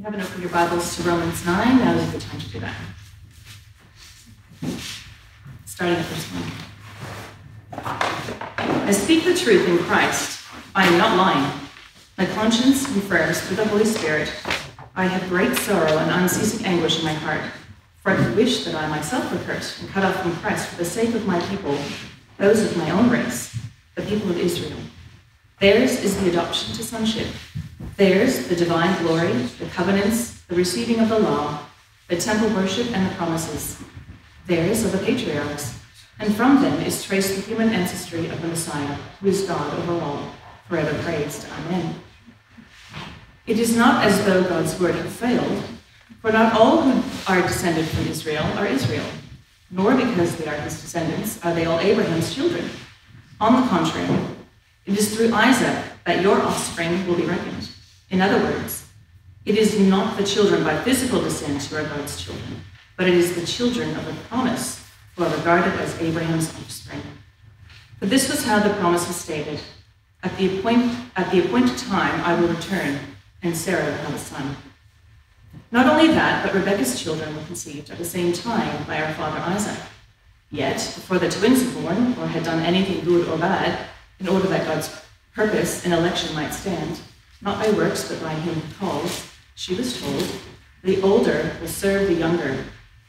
you haven't opened your Bibles to Romans 9, now is the time to do that. Starting at verse 1. I speak the truth in Christ. I am not lying. My conscience confirms through the Holy Spirit. I have great sorrow and unceasing anguish in my heart. For I could wish that I myself were cursed and cut off from Christ for the sake of my people, those of my own race, the people of Israel. Theirs is the adoption to sonship. Theirs the divine glory, the covenants, the receiving of the law, the temple worship, and the promises. Theirs are the patriarchs, and from them is traced the human ancestry of the Messiah, who is God over all, forever praised. Amen. It is not as though God's word had failed, for not all who are descended from Israel are Israel, nor because they are his descendants are they all Abraham's children. On the contrary, it is through Isaac that your offspring will be reckoned. In other words, it is not the children by physical descent who are God's children, but it is the children of the promise who are regarded as Abraham's offspring. But this was how the promise was stated At the, appoint, at the appointed time I will return, and Sarah will have a son. Not only that, but Rebekah's children were conceived at the same time by our father Isaac. Yet, before the twins were born, or had done anything good or bad, in order that God's purpose in election might stand, not by works, but by him who calls, she was told, The older will serve the younger,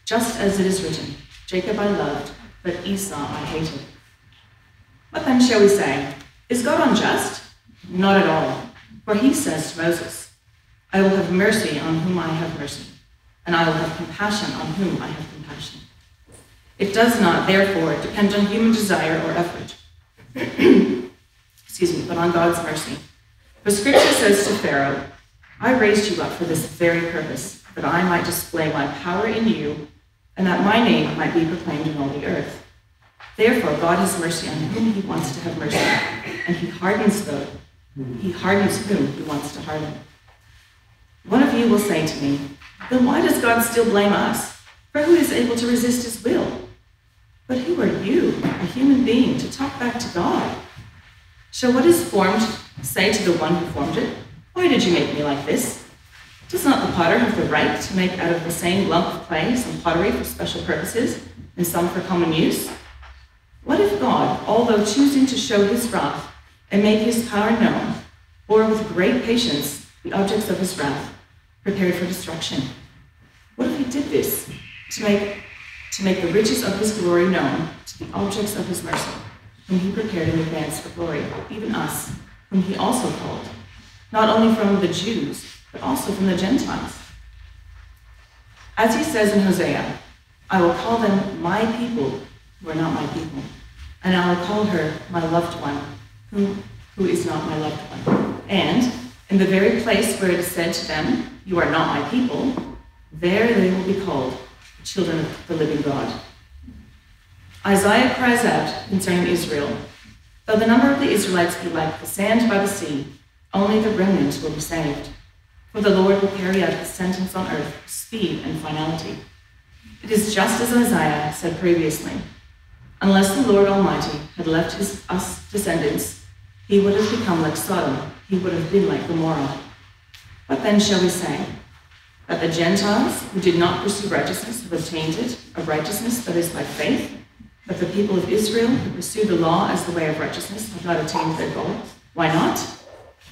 just as it is written, Jacob I loved, but Esau I hated. What then shall we say? Is God unjust? Not at all. For he says to Moses, I will have mercy on whom I have mercy, and I will have compassion on whom I have compassion. It does not, therefore, depend on human desire or effort. Excuse me, but on God's mercy. For scripture says to Pharaoh, I raised you up for this very purpose, that I might display my power in you, and that my name might be proclaimed in all the earth. Therefore, God has mercy on whom he wants to have mercy, and he hardens the he hardens whom he wants to harden. One of you will say to me, Then why does God still blame us? For who is able to resist his will? But who are you, a human being, to talk back to God? Shall what is formed say to the one who formed it, Why did you make me like this? Does not the potter have the right to make out of the same lump of clay some pottery for special purposes and some for common use? What if God, although choosing to show his wrath and make his power known, bore with great patience the objects of his wrath, prepared for destruction? What if he did this to make, to make the riches of his glory known to the objects of his mercy? Whom he prepared in advance for glory, even us, whom he also called, not only from the Jews, but also from the Gentiles. As he says in Hosea, I will call them my people who are not my people, and I will call her my loved one, who, who is not my loved one. And in the very place where it is said to them, You are not my people, there they will be called the children of the living God. Isaiah cries out concerning Israel Though the number of the Israelites be like the sand by the sea, only the remnant will be saved. For the Lord will carry out his sentence on earth with speed and finality. It is just as Isaiah said previously Unless the Lord Almighty had left his, us descendants, he would have become like Sodom, he would have been like Gomorrah. What then shall we say? That the Gentiles who did not pursue righteousness have obtained it, a righteousness that is by faith? But the people of Israel who pursue the law as the way of righteousness have not attained their goal. Why not?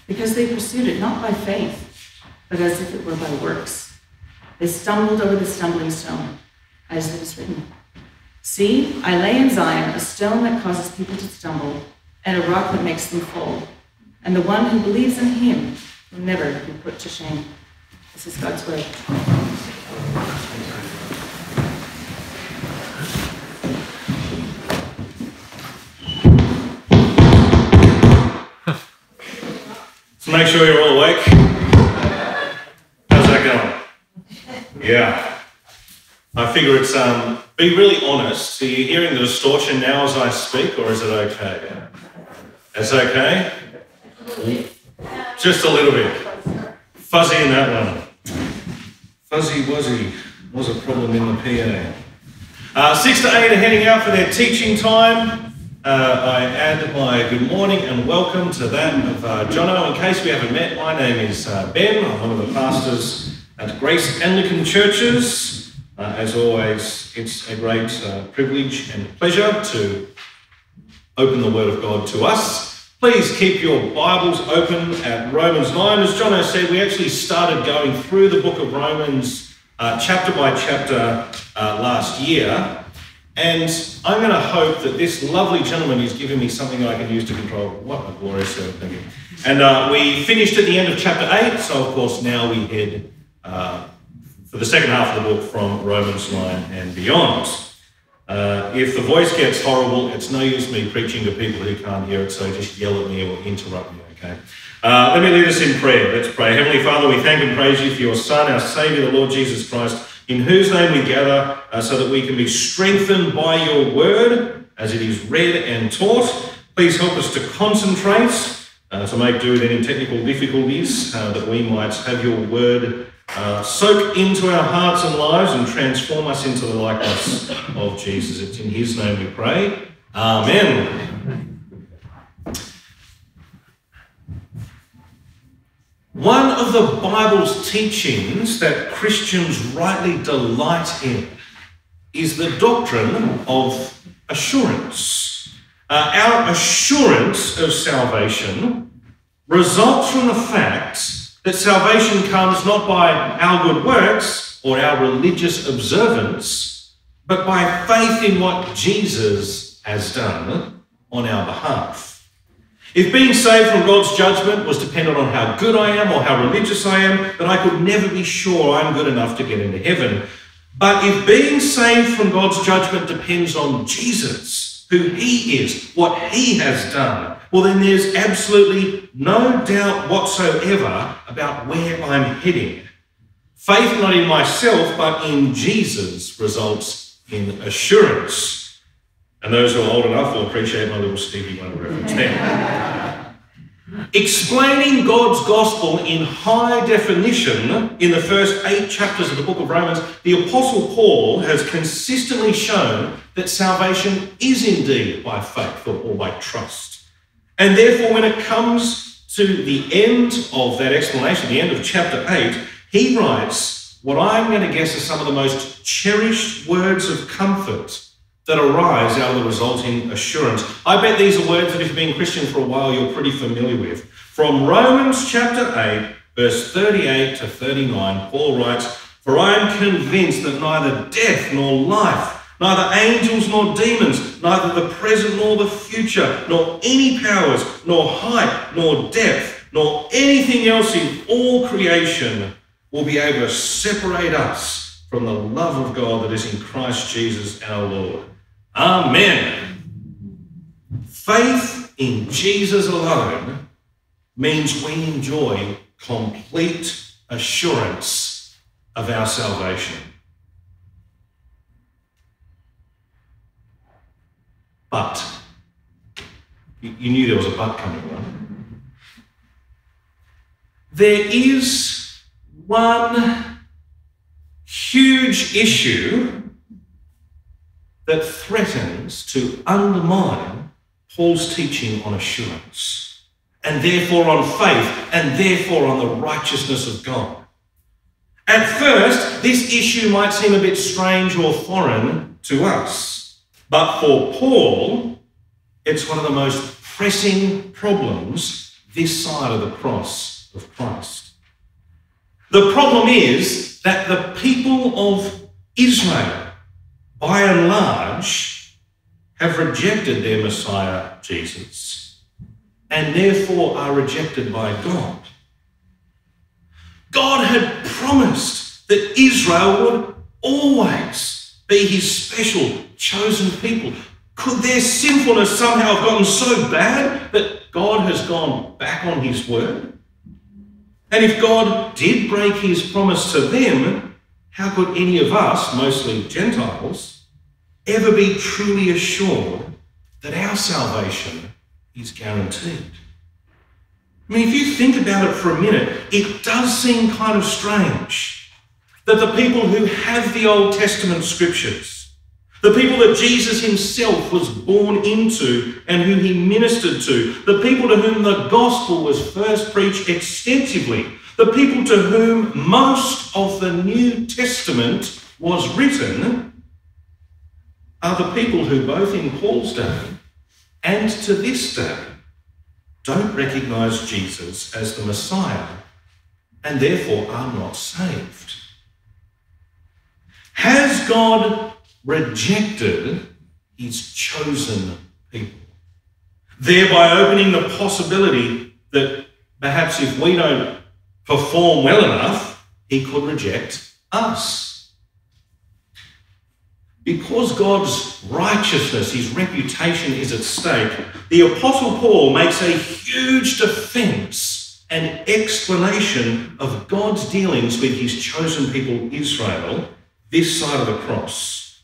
Because they pursued it not by faith, but as if it were by works. They stumbled over the stumbling stone, as it is written. See, I lay in Zion a stone that causes people to stumble, and a rock that makes them fall. And the one who believes in him will never be put to shame. This is God's word. Make sure you're all awake. How's that going? Yeah. I figure it's um be really honest. Are you hearing the distortion now as I speak, or is it okay? It's okay? Just a little bit. Fuzzy in that one. Fuzzy wuzzy was a problem in the PA. Uh, six to eight are heading out for their teaching time. Uh, I add my good morning and welcome to that of uh, Jono. In case we haven't met, my name is uh, Ben. I'm one of the pastors at Grace Anglican Churches. Uh, as always, it's a great uh, privilege and pleasure to open the Word of God to us. Please keep your Bibles open at Romans 9. As has said, we actually started going through the book of Romans uh, chapter by chapter uh, last year. And I'm going to hope that this lovely gentleman is giving me something that I can use to control. What a glorious servant. Thank you. And uh, we finished at the end of chapter 8, so of course now we head uh, for the second half of the book from Romans 9 and beyond. Uh, if the voice gets horrible, it's no use me preaching to people who can't hear it, so just yell at me or interrupt me, okay? Uh, let me lead us in prayer. Let's pray. Heavenly Father, we thank and praise you for your Son, our Saviour, the Lord Jesus Christ in whose name we gather uh, so that we can be strengthened by your word as it is read and taught. Please help us to concentrate, uh, to make do with any technical difficulties, uh, that we might have your word uh, soak into our hearts and lives and transform us into the likeness of Jesus. It's in his name we pray. Amen. One of the Bible's teachings that Christians rightly delight in is the doctrine of assurance. Uh, our assurance of salvation results from the fact that salvation comes not by our good works or our religious observance, but by faith in what Jesus has done on our behalf. If being saved from God's judgment was dependent on how good I am or how religious I am, then I could never be sure I'm good enough to get into heaven. But if being saved from God's judgment depends on Jesus, who He is, what He has done, well, then there's absolutely no doubt whatsoever about where I'm heading. Faith not in myself, but in Jesus results in assurance. And those who are old enough will appreciate my little Stevie Wonder reference there. Explaining God's gospel in high definition in the first eight chapters of the book of Romans, the Apostle Paul has consistently shown that salvation is indeed by faith or by trust. And therefore, when it comes to the end of that explanation, the end of chapter 8, he writes what I'm going to guess are some of the most cherished words of comfort that arise out of the resulting assurance. I bet these are words that if you've been Christian for a while, you're pretty familiar with. From Romans chapter 8, verse 38 to 39, Paul writes, For I am convinced that neither death nor life, neither angels nor demons, neither the present nor the future, nor any powers, nor height, nor depth, nor anything else in all creation will be able to separate us from the love of God that is in Christ Jesus our Lord. Amen. Faith in Jesus alone means we enjoy complete assurance of our salvation. But, you knew there was a but coming, right? There is one huge issue that threatens to undermine Paul's teaching on assurance, and therefore on faith, and therefore on the righteousness of God. At first, this issue might seem a bit strange or foreign to us, but for Paul, it's one of the most pressing problems this side of the cross of Christ. The problem is that the people of Israel by and large, have rejected their Messiah, Jesus, and therefore are rejected by God. God had promised that Israel would always be his special, chosen people. Could their sinfulness somehow have gotten so bad that God has gone back on his word? And if God did break his promise to them, how could any of us, mostly Gentiles, ever be truly assured that our salvation is guaranteed? I mean, if you think about it for a minute, it does seem kind of strange that the people who have the Old Testament scriptures, the people that Jesus himself was born into and who he ministered to, the people to whom the gospel was first preached extensively, the people to whom most of the New Testament was written, are the people who, both in Paul's day and to this day, don't recognize Jesus as the Messiah and therefore are not saved. Has God rejected his chosen people? Thereby opening the possibility that perhaps if we don't perform well enough, he could reject us. Because God's righteousness, his reputation is at stake, the Apostle Paul makes a huge defense and explanation of God's dealings with his chosen people, Israel, this side of the cross.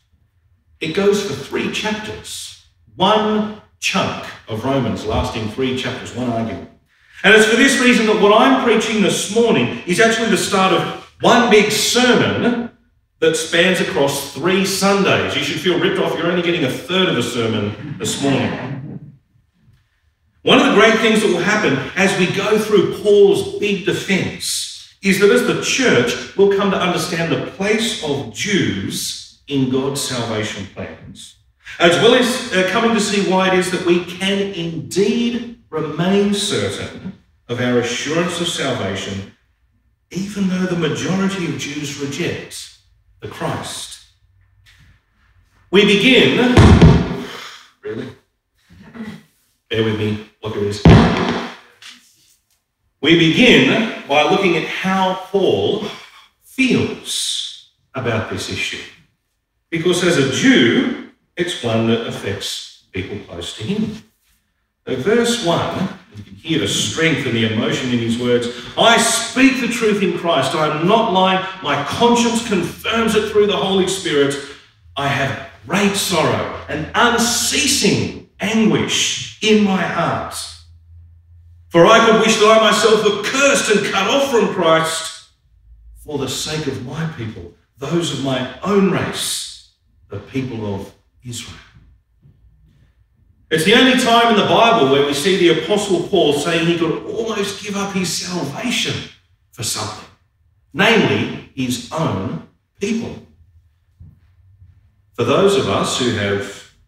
It goes for three chapters, one chunk of Romans lasting three chapters, one argument. And it's for this reason that what I'm preaching this morning is actually the start of one big sermon that spans across three Sundays. You should feel ripped off. You're only getting a third of a sermon this morning. One of the great things that will happen as we go through Paul's big defense is that as the church, we'll come to understand the place of Jews in God's salvation plans, as well as uh, coming to see why it is that we can indeed remain certain of our assurance of salvation, even though the majority of Jews reject the Christ. We begin, really? Bear with me, look at this. We begin by looking at how Paul feels about this issue. Because as a Jew, it's one that affects people close to him. So verse 1, you can hear the strength and the emotion in his words. I speak the truth in Christ. I am not lying. My conscience confirms it through the Holy Spirit. I have great sorrow and unceasing anguish in my heart. For I could wish that I myself were cursed and cut off from Christ for the sake of my people, those of my own race, the people of Israel. It's the only time in the Bible where we see the Apostle Paul saying he could almost give up his salvation for something, namely his own people. For those of us who have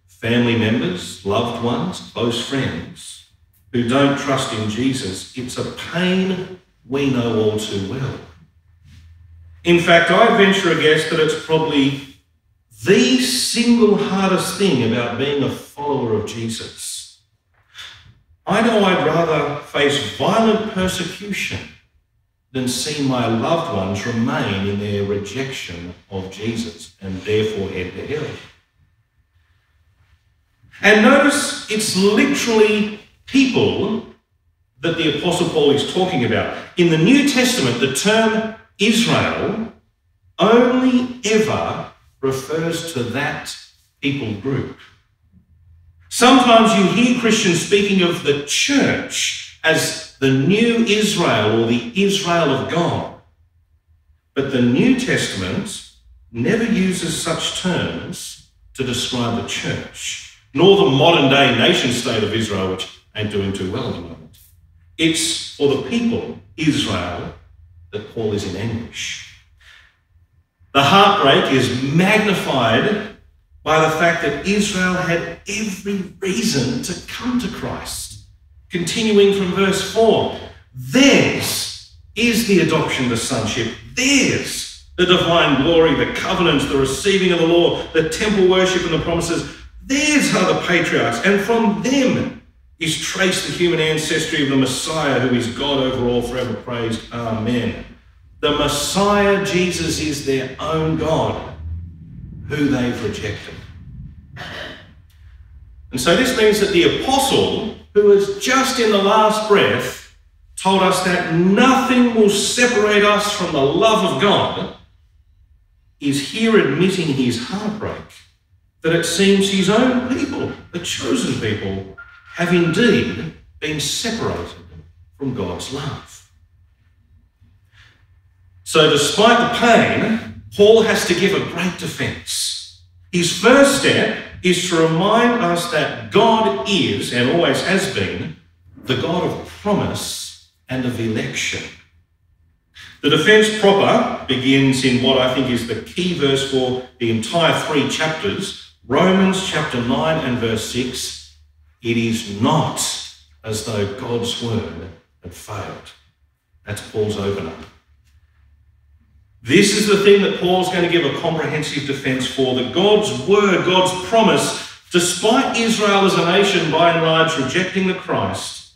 family members, loved ones, close friends who don't trust in Jesus, it's a pain we know all too well. In fact, I venture a guess that it's probably the single hardest thing about being a follower of Jesus. I know I'd rather face violent persecution than see my loved ones remain in their rejection of Jesus and therefore head to hell. And notice it's literally people that the Apostle Paul is talking about. In the New Testament, the term Israel only ever refers to that people group. Sometimes you hear Christians speaking of the church as the new Israel or the Israel of God. But the New Testament never uses such terms to describe the church, nor the modern day nation state of Israel, which ain't doing too well at the moment. It's for the people, Israel, that Paul is in anguish. The heartbreak is magnified by the fact that Israel had every reason to come to Christ. Continuing from verse 4 theirs is the adoption to sonship, theirs the divine glory, the covenants, the receiving of the law, the temple worship, and the promises. Theirs are the patriarchs, and from them is traced the human ancestry of the Messiah, who is God over all, forever praised. Amen. The Messiah, Jesus, is their own God who they've rejected. And so this means that the apostle, who has just in the last breath told us that nothing will separate us from the love of God, is here admitting his heartbreak that it seems his own people, the chosen people, have indeed been separated from God's love. So, despite the pain, Paul has to give a great defense. His first step is to remind us that God is, and always has been, the God of promise and of election. The defense proper begins in what I think is the key verse for the entire three chapters, Romans chapter 9 and verse 6. It is not as though God's word had failed. That's Paul's opener. This is the thing that Paul's going to give a comprehensive defense for that God's word, God's promise, despite Israel as a nation by and large rejecting the Christ,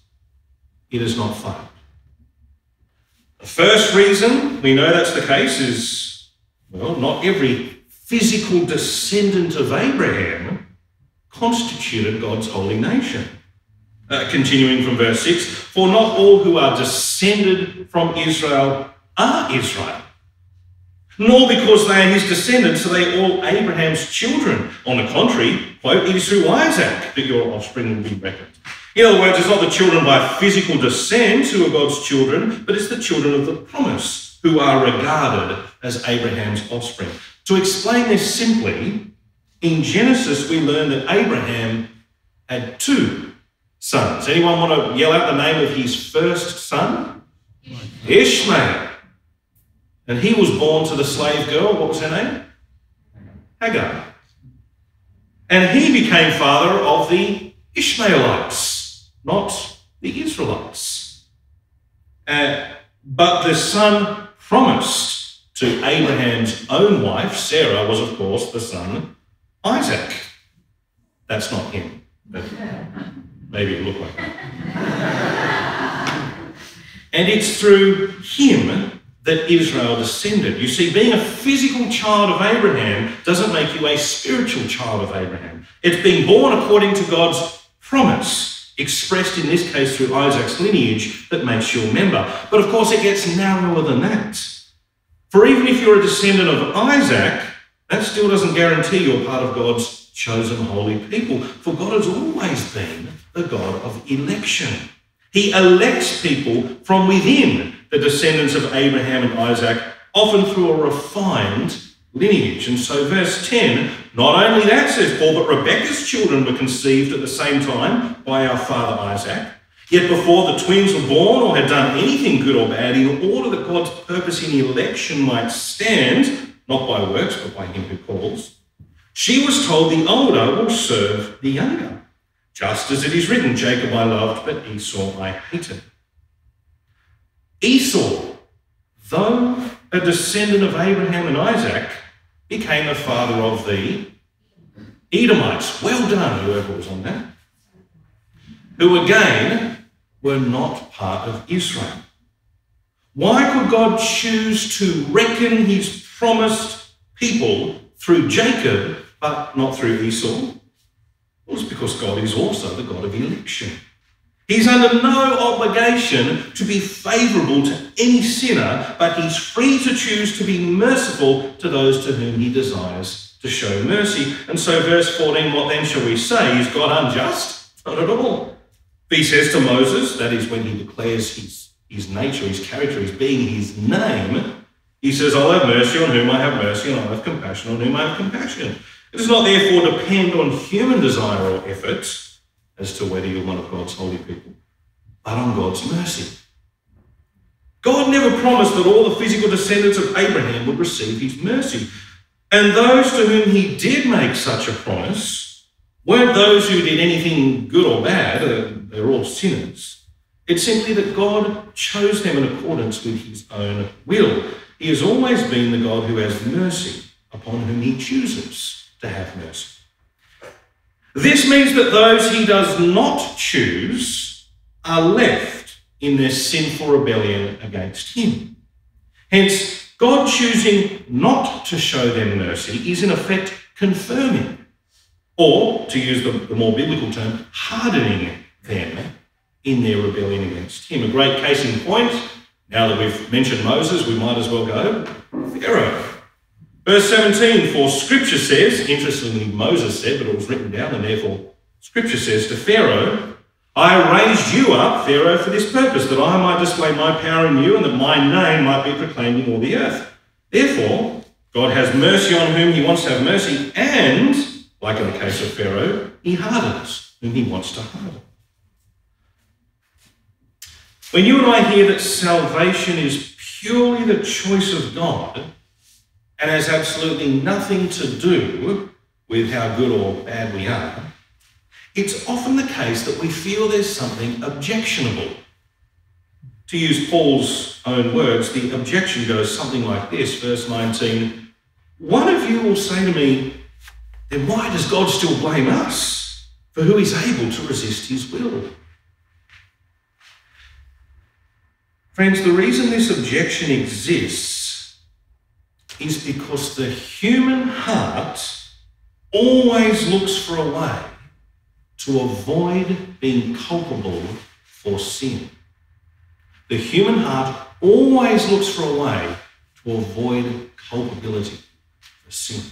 it has not failed. The first reason we know that's the case is, well, not every physical descendant of Abraham constituted God's holy nation. Uh, continuing from verse 6 For not all who are descended from Israel are Israel, nor because they are his descendants are they all Abraham's children. On the contrary, quote, it is through Isaac that your offspring will be reckoned. In other words, it's not the children by physical descent who are God's children, but it's the children of the promise who are regarded as Abraham's offspring. To explain this simply, in Genesis we learn that Abraham had two sons. Anyone want to yell out the name of his first son? Ishmael. And he was born to the slave girl. What was her name? Hagar. And he became father of the Ishmaelites, not the Israelites. Uh, but the son promised to Abraham's own wife, Sarah, was of course the son Isaac. That's not him, but maybe it looked like that. and it's through him that Israel descended. You see, being a physical child of Abraham doesn't make you a spiritual child of Abraham. It's being born according to God's promise, expressed in this case through Isaac's lineage, that makes you a member. But of course, it gets narrower than that. For even if you're a descendant of Isaac, that still doesn't guarantee you're part of God's chosen holy people. For God has always been the God of election. He elects people from within the descendants of Abraham and Isaac, often through a refined lineage. And so, verse 10 not only that, says Paul, but Rebekah's children were conceived at the same time by our father Isaac. Yet before the twins were born or had done anything good or bad, in order that God's purpose in election might stand, not by works, but by him who calls, she was told the older will serve the younger. Just as it is written, Jacob I loved, but Esau I hated. Esau, though a descendant of Abraham and Isaac, became a father of the Edomites. Well done, whoever was on that. Who again were not part of Israel. Why could God choose to reckon his promised people through Jacob, but not through Esau? Well, it's because God is also the God of election. He's under no obligation to be favourable to any sinner, but he's free to choose to be merciful to those to whom he desires to show mercy. And so, verse 14, what then shall we say? Is God unjust? Not at all. He says to Moses, that is when he declares his, his nature, his character, his being, his name, he says, I'll have mercy on whom I have mercy, and I'll have compassion on whom I have compassion. It does not therefore depend on human desire or effort as to whether you're one of God's holy people, but on God's mercy. God never promised that all the physical descendants of Abraham would receive his mercy. And those to whom he did make such a promise weren't those who did anything good or bad, uh, they're all sinners. It's simply that God chose them in accordance with his own will. He has always been the God who has mercy upon whom he chooses to have mercy. This means that those he does not choose are left in their sinful rebellion against him. Hence, God choosing not to show them mercy is in effect confirming, or to use the, the more biblical term, hardening them in their rebellion against him. A great case in point, now that we've mentioned Moses, we might as well go Pharaoh. Verse 17, for scripture says, interestingly, Moses said, but it was written down, and therefore scripture says to Pharaoh, I raised you up, Pharaoh, for this purpose, that I might display my power in you and that my name might be proclaimed in all the earth. Therefore, God has mercy on whom he wants to have mercy, and, like in the case of Pharaoh, he hardens whom he wants to harden. When you and I hear that salvation is purely the choice of God and has absolutely nothing to do with how good or bad we are, it's often the case that we feel there's something objectionable. To use Paul's own words, the objection goes something like this, verse 19 One of you will say to me, then why does God still blame us for who is able to resist his will? Friends, the reason this objection exists is because the human heart always looks for a way to avoid being culpable for sin. The human heart always looks for a way to avoid culpability for sin.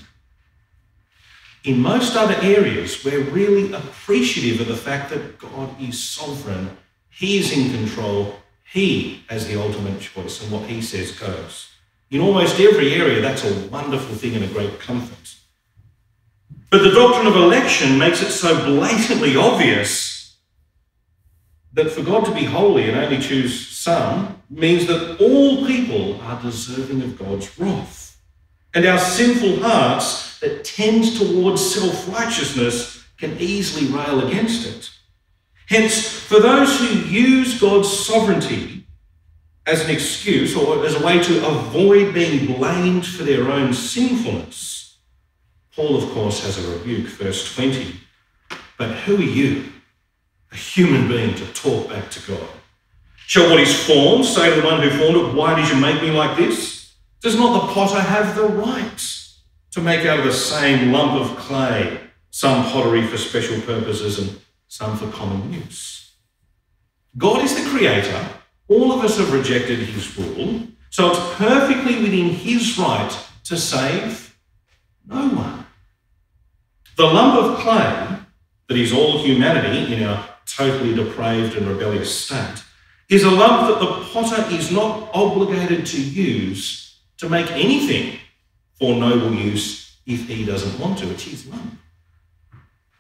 In most other areas, we're really appreciative of the fact that God is sovereign, He is in control, he has the ultimate choice, and what he says goes. In almost every area, that's a wonderful thing and a great comfort. But the doctrine of election makes it so blatantly obvious that for God to be holy and only choose some means that all people are deserving of God's wrath. And our sinful hearts that tend towards self righteousness can easily rail against it. Hence, for those who use God's sovereignty as an excuse or as a way to avoid being blamed for their own sinfulness, Paul, of course, has a rebuke, verse 20. But who are you, a human being, to talk back to God? Shall what is formed say to the one who formed it, Why did you make me like this? Does not the potter have the right to make out of the same lump of clay some pottery for special purposes and some for common use. God is the creator. All of us have rejected his rule, so it's perfectly within his right to save no one. The lump of clay that is all humanity in our totally depraved and rebellious state is a lump that the potter is not obligated to use to make anything for noble use if he doesn't want to. It's his lump.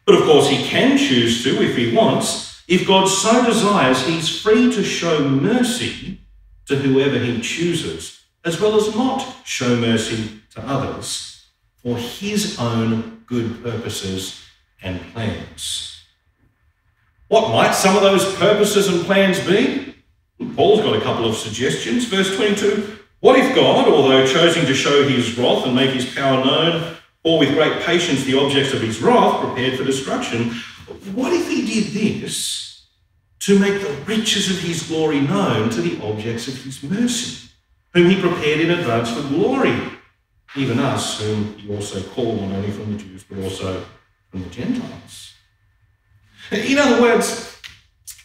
But of course, he can choose to if he wants. If God so desires, he's free to show mercy to whoever he chooses, as well as not show mercy to others for his own good purposes and plans. What might some of those purposes and plans be? Paul's got a couple of suggestions. Verse 22 What if God, although choosing to show his wrath and make his power known, or with great patience the objects of his wrath prepared for destruction. What if he did this to make the riches of his glory known to the objects of his mercy, whom he prepared in advance for glory, even us, whom he also called not only from the Jews but also from the Gentiles? In other words,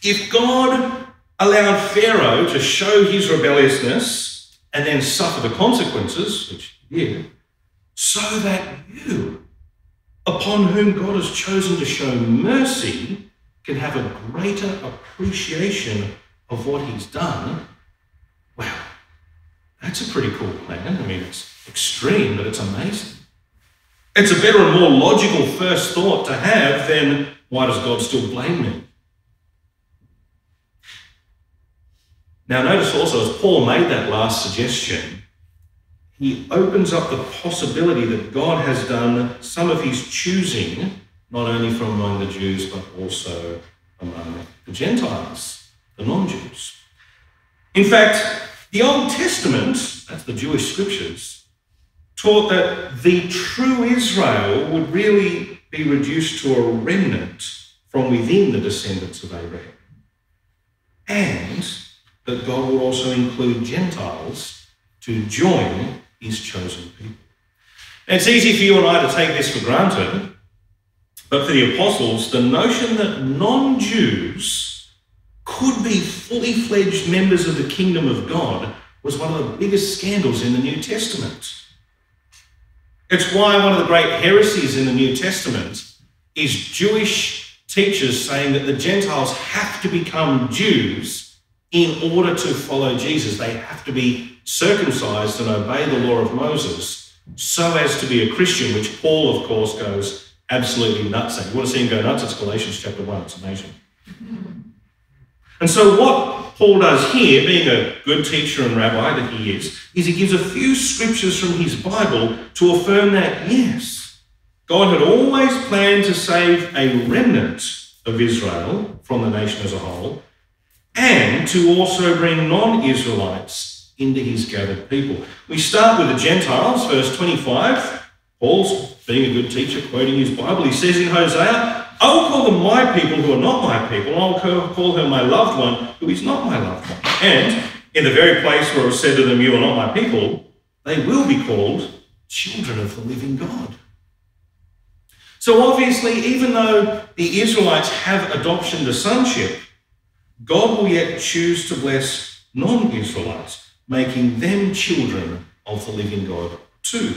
if God allowed Pharaoh to show his rebelliousness and then suffer the consequences, which he did, so that you, upon whom God has chosen to show mercy, can have a greater appreciation of what He's done. Wow, that's a pretty cool plan. I mean, it's extreme, but it's amazing. It's a better and more logical first thought to have than why does God still blame me? Now, notice also, as Paul made that last suggestion, he opens up the possibility that God has done some of his choosing, not only from among the Jews, but also among the Gentiles, the non Jews. In fact, the Old Testament, that's the Jewish scriptures, taught that the true Israel would really be reduced to a remnant from within the descendants of Abraham. And that God would also include Gentiles to join his chosen people. And it's easy for you and I to take this for granted, but for the apostles, the notion that non Jews could be fully fledged members of the kingdom of God was one of the biggest scandals in the New Testament. It's why one of the great heresies in the New Testament is Jewish teachers saying that the Gentiles have to become Jews in order to follow Jesus. They have to be circumcised and obey the law of Moses so as to be a Christian, which Paul, of course, goes absolutely nuts at. You want to see him go nuts? It's Galatians chapter 1. It's amazing. And so, what Paul does here, being a good teacher and rabbi that he is, is he gives a few scriptures from his Bible to affirm that, yes, God had always planned to save a remnant of Israel from the nation as a whole, and to also bring non Israelites into his gathered people. We start with the Gentiles, verse 25. Paul's being a good teacher, quoting his Bible. He says in Hosea, I will call them my people who are not my people, and I will call her my loved one who is not my loved one. And in the very place where it was said to them, You are not my people, they will be called children of the living God. So obviously, even though the Israelites have adoption to sonship, God will yet choose to bless non Israelites, making them children of the living God too.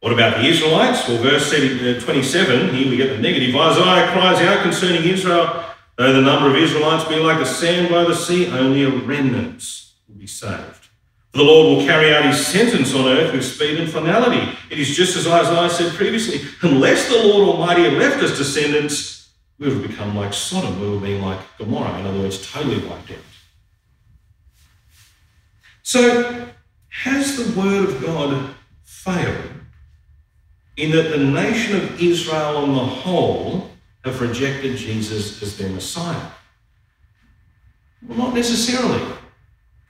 What about the Israelites? Well, verse uh, 27, here we get the negative. Isaiah cries out concerning Israel, though the number of Israelites be like the sand by the sea, only a remnant will be saved. The Lord will carry out his sentence on earth with speed and finality. It is just as Isaiah said previously unless the Lord Almighty had left us descendants, we would have become like Sodom, we would have been like Gomorrah, in other words, totally wiped out. So, has the word of God failed? in that the nation of Israel on the whole have rejected Jesus as their Messiah? Well, not necessarily.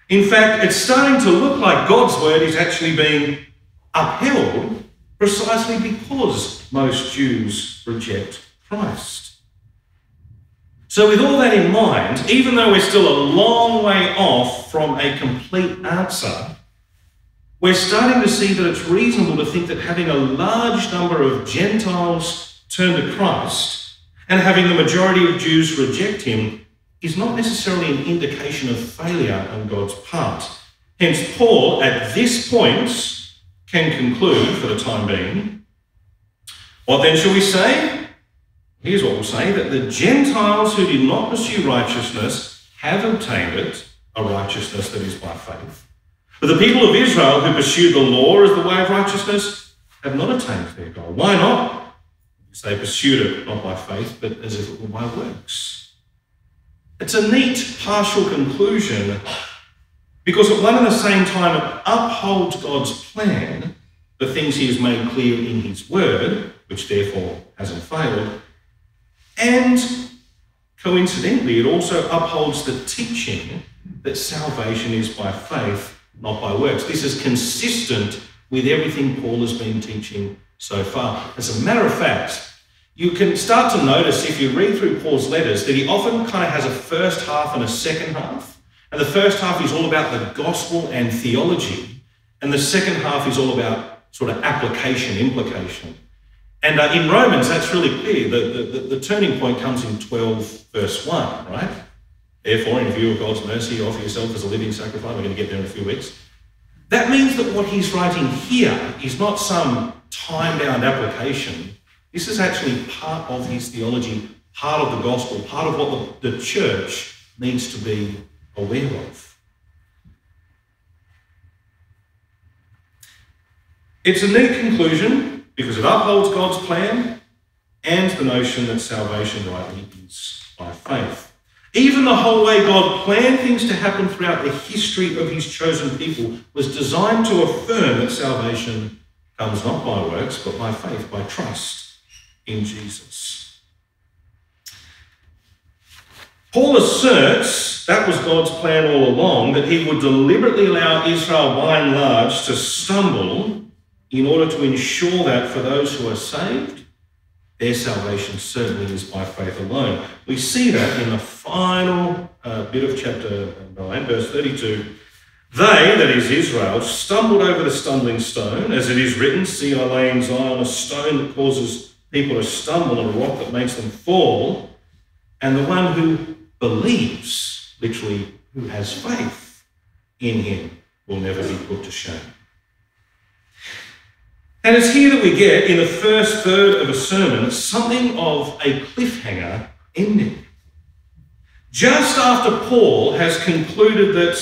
In fact, it's starting to look like God's word is actually being upheld precisely because most Jews reject Christ. So, with all that in mind, even though we're still a long way off from a complete answer, we're starting to see that it's reasonable to think that having a large number of Gentiles turn to Christ and having the majority of Jews reject him is not necessarily an indication of failure on God's part. Hence, Paul, at this point, can conclude for the time being. What then shall we say? Here's what we'll say that the Gentiles who did not pursue righteousness have obtained it, a righteousness that is by faith. But the people of Israel who pursued the law as the way of righteousness have not attained their goal. Why not? Because they pursued it not by faith, but as if it were by works. It's a neat partial conclusion because at one and the same time it upholds God's plan, the things he has made clear in his word, which therefore hasn't failed, and coincidentally, it also upholds the teaching that salvation is by faith not by works. This is consistent with everything Paul has been teaching so far. As a matter of fact, you can start to notice if you read through Paul's letters that he often kind of has a first half and a second half. And the first half is all about the gospel and theology, and the second half is all about sort of application, implication. And uh, in Romans, that's really clear. The, the, the turning point comes in 12, verse 1, right? Therefore, in view of God's mercy, offer yourself as a living sacrifice. We're going to get there in a few weeks. That means that what he's writing here is not some time bound application. This is actually part of his theology, part of the gospel, part of what the, the church needs to be aware of. It's a neat conclusion because it upholds God's plan and the notion that salvation rightly is by faith. Even the whole way God planned things to happen throughout the history of his chosen people was designed to affirm that salvation comes not by works, but by faith, by trust in Jesus. Paul asserts that was God's plan all along, that he would deliberately allow Israel by and large to stumble in order to ensure that for those who are saved, their salvation certainly is by faith alone. We see that in the final uh, bit of chapter 9, verse 32. They, that is Israel, stumbled over the stumbling stone, as it is written, See, I lay in Zion a stone that causes people to stumble, and a rock that makes them fall. And the one who believes, literally, who has faith in him, will never be put to shame. And it's here that we get, in the first third of a sermon, something of a cliffhanger ending. Just after Paul has concluded that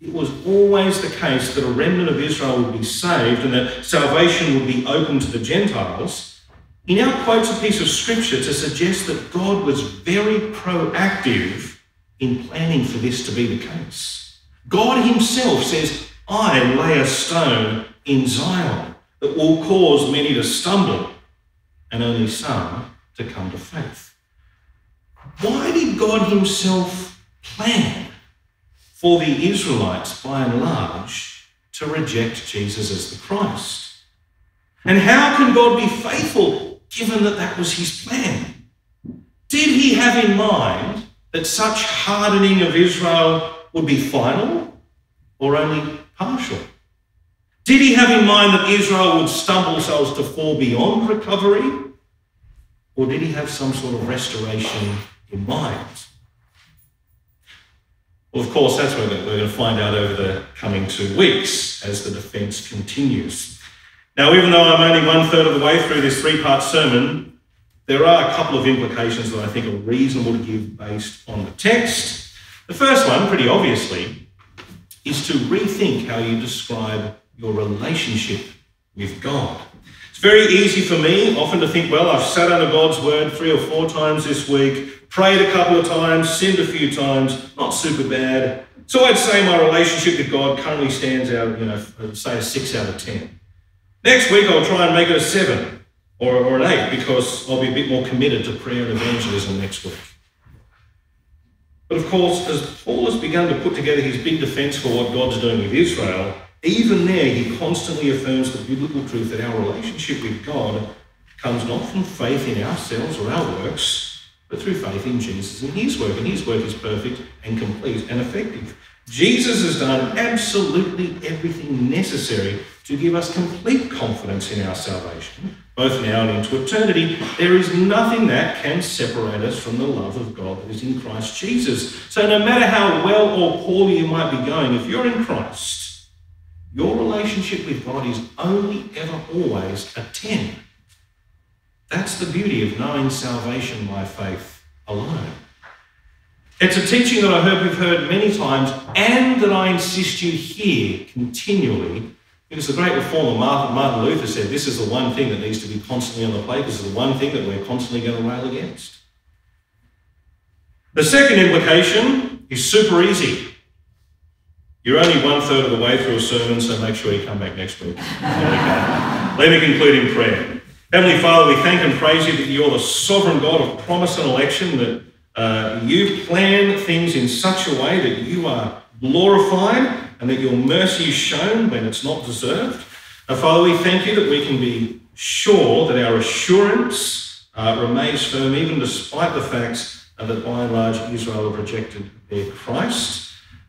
it was always the case that a remnant of Israel would be saved and that salvation would be open to the Gentiles, he now quotes a piece of scripture to suggest that God was very proactive in planning for this to be the case. God himself says, I lay a stone in Zion that will cause many to stumble and only some to come to faith. Why did God himself plan for the Israelites, by and large, to reject Jesus as the Christ? And how can God be faithful given that that was his plan? Did he have in mind that such hardening of Israel would be final or only partial? Did he have in mind that Israel would stumble so as to fall beyond recovery? Or did he have some sort of restoration in mind? Well, of course, that's what we're going to find out over the coming two weeks as the defence continues. Now, even though I'm only one third of the way through this three part sermon, there are a couple of implications that I think are reasonable to give based on the text. The first one, pretty obviously, is to rethink how you describe your relationship with God. It's very easy for me often to think, well, I've sat under God's word three or four times this week, prayed a couple of times, sinned a few times, not super bad. So I'd say my relationship with God currently stands out, you know, say a six out of 10. Next week, I'll try and make it a seven or, or an eight because I'll be a bit more committed to prayer and evangelism next week. But of course, as Paul has begun to put together his big defense for what God's doing with Israel, even there he constantly affirms the biblical truth that our relationship with God comes not from faith in ourselves or our works, but through faith in Jesus and his work. And his work is perfect and complete and effective. Jesus has done absolutely everything necessary to give us complete confidence in our salvation, both now and into eternity. There is nothing that can separate us from the love of God that is in Christ Jesus. So, no matter how well or poorly you might be going, if you're in Christ, your relationship with God is only ever always a 10. That's the beauty of knowing salvation by faith alone. It's a teaching that I hope you've heard many times and that I insist you hear continually because the great reformer Martin Luther said this is the one thing that needs to be constantly on the plate. This is the one thing that we're constantly going to rail against. The second implication is super easy. You're only one third of the way through a sermon, so make sure you come back next week. Let me conclude in prayer. Heavenly Father, we thank and praise you that you're the sovereign God of promise and election, that uh, you plan things in such a way that you are glorified and that your mercy is shown when it's not deserved. And Father, we thank you that we can be sure that our assurance uh, remains firm, even despite the facts uh, that by and large Israel have rejected their Christ.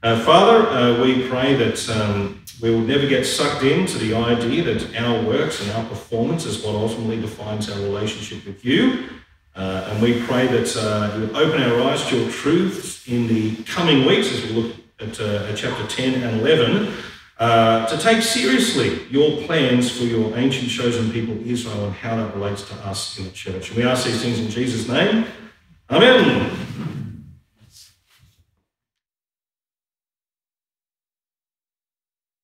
Uh, Father, uh, we pray that um, we will never get sucked into the idea that our works and our performance is what ultimately defines our relationship with you. Uh, and we pray that uh, you open our eyes to your truths in the coming weeks as we look at, uh, at chapter 10 and 11 uh, to take seriously your plans for your ancient chosen people, Israel, and how that relates to us in the church. And we ask these things in Jesus' name. Amen.